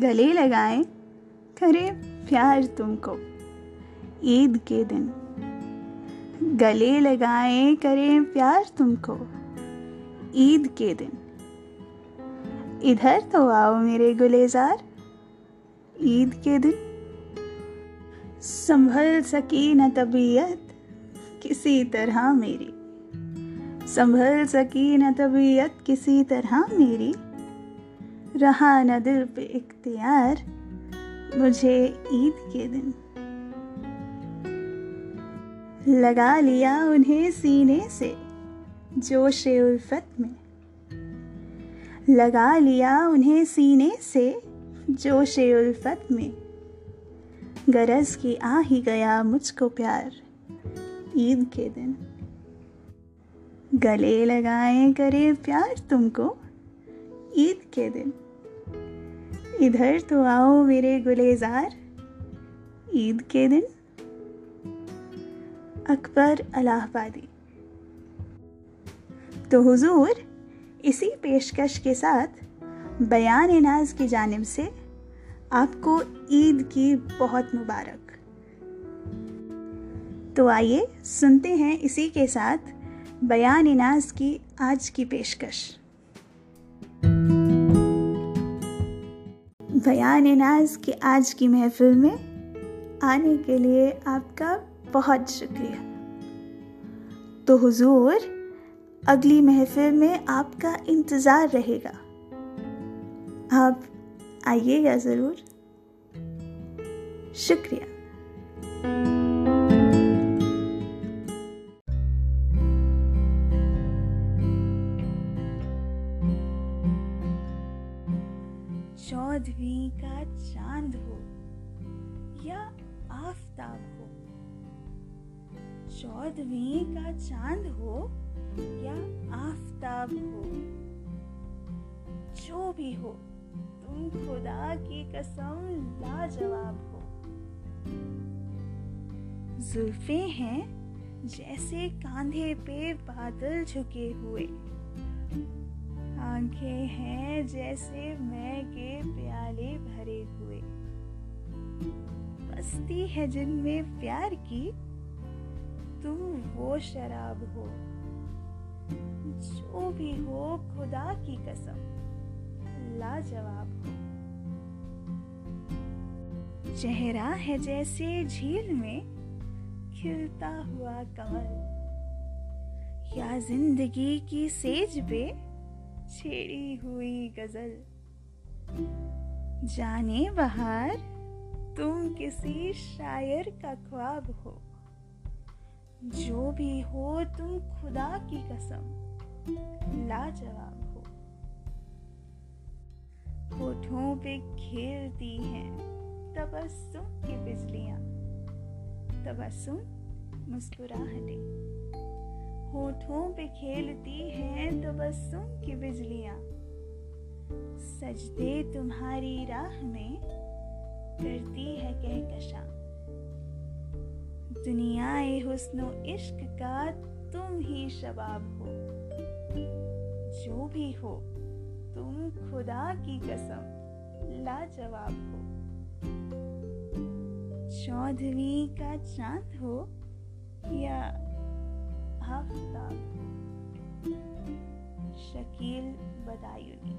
गले लगाए, करे प्यार तुमको, ईद के दिन। गले लगाए, करे प्यार तुमको, ईद के दिन। इधर तो आओ मेरे गुलेजार, ईद के दिन। संभल सकी न तबीयत किसी तरह मेरी। संभल सकी न तबीयत किसी तरह मेरी। रहा न दिल पे इख्तियार, मुझे ईद के दिन। लगा लिया उन्हें सीने से जोश उल्फत में। लगा लिया उन्हें सीने से जोश उल्फत में। गरज की आ ही गया मुझको प्यार, ईद के दिन। गले लगाए करे प्यार तुमको, ईद के दिन। इधर तो आओ मेरे गुलेजार। ईद के दिन। अकबर अलाहाबादी। तो हुजूर, इसी पेशकश के साथ बयान नाज की जानब से आपको ईद की बहुत मुबारक। तो आइए सुनते हैं इसी के साथ बयान नाज की आज की पेशकश। बयान नाज, की आज की महफिल में आने के लिए आपका बहुत शुक्रिया। तो हुजूर, अगली महफिल में आपका इंतज़ार रहेगा। आप आइएगा ज़रूर। शुक्रिया। चौदहवीं का चाँद हो या आफताब हो। चौदहवीं का चाँद हो या आफताब हो। जो भी हो, तुम खुदा की कसम लाजवाब हो। जुल्फे हैं जैसे कांधे पे बादल झुके हुए। आँखें हैं जैसे मैं के प्याले भरे हुए। बस्ती है जिनमें प्यार की, तुम वो शराब हो। जो भी हो, खुदा की कसम, लाजवाब हो। चेहरा है जैसे झील में, खिलता हुआ कमल। या ज़िंदगी की सेज पे छेड़ी हुई गज़ल। जाने बहार तुम किसी शायर का ख्वाब हो। जो भी हो तुम खुदा की कसम, लाजवाब हो। होठों पे खेलती हैं तबस्सुम की बिजलियाँ, तबस्सुम मुस्कुराहटें। होठों पे खेलती हैं तबस्सुम की बिजलियाँ। सजदे तुम्हारी राह में करती है कहकशा। दुनिया हुस्नो इश्क का तुम ही शबाब हो। जो भी हो, तुम खुदा की कसम, लाजवाब हो। चौदहवीं का चाँद हो या आफताब शकील बदायूनी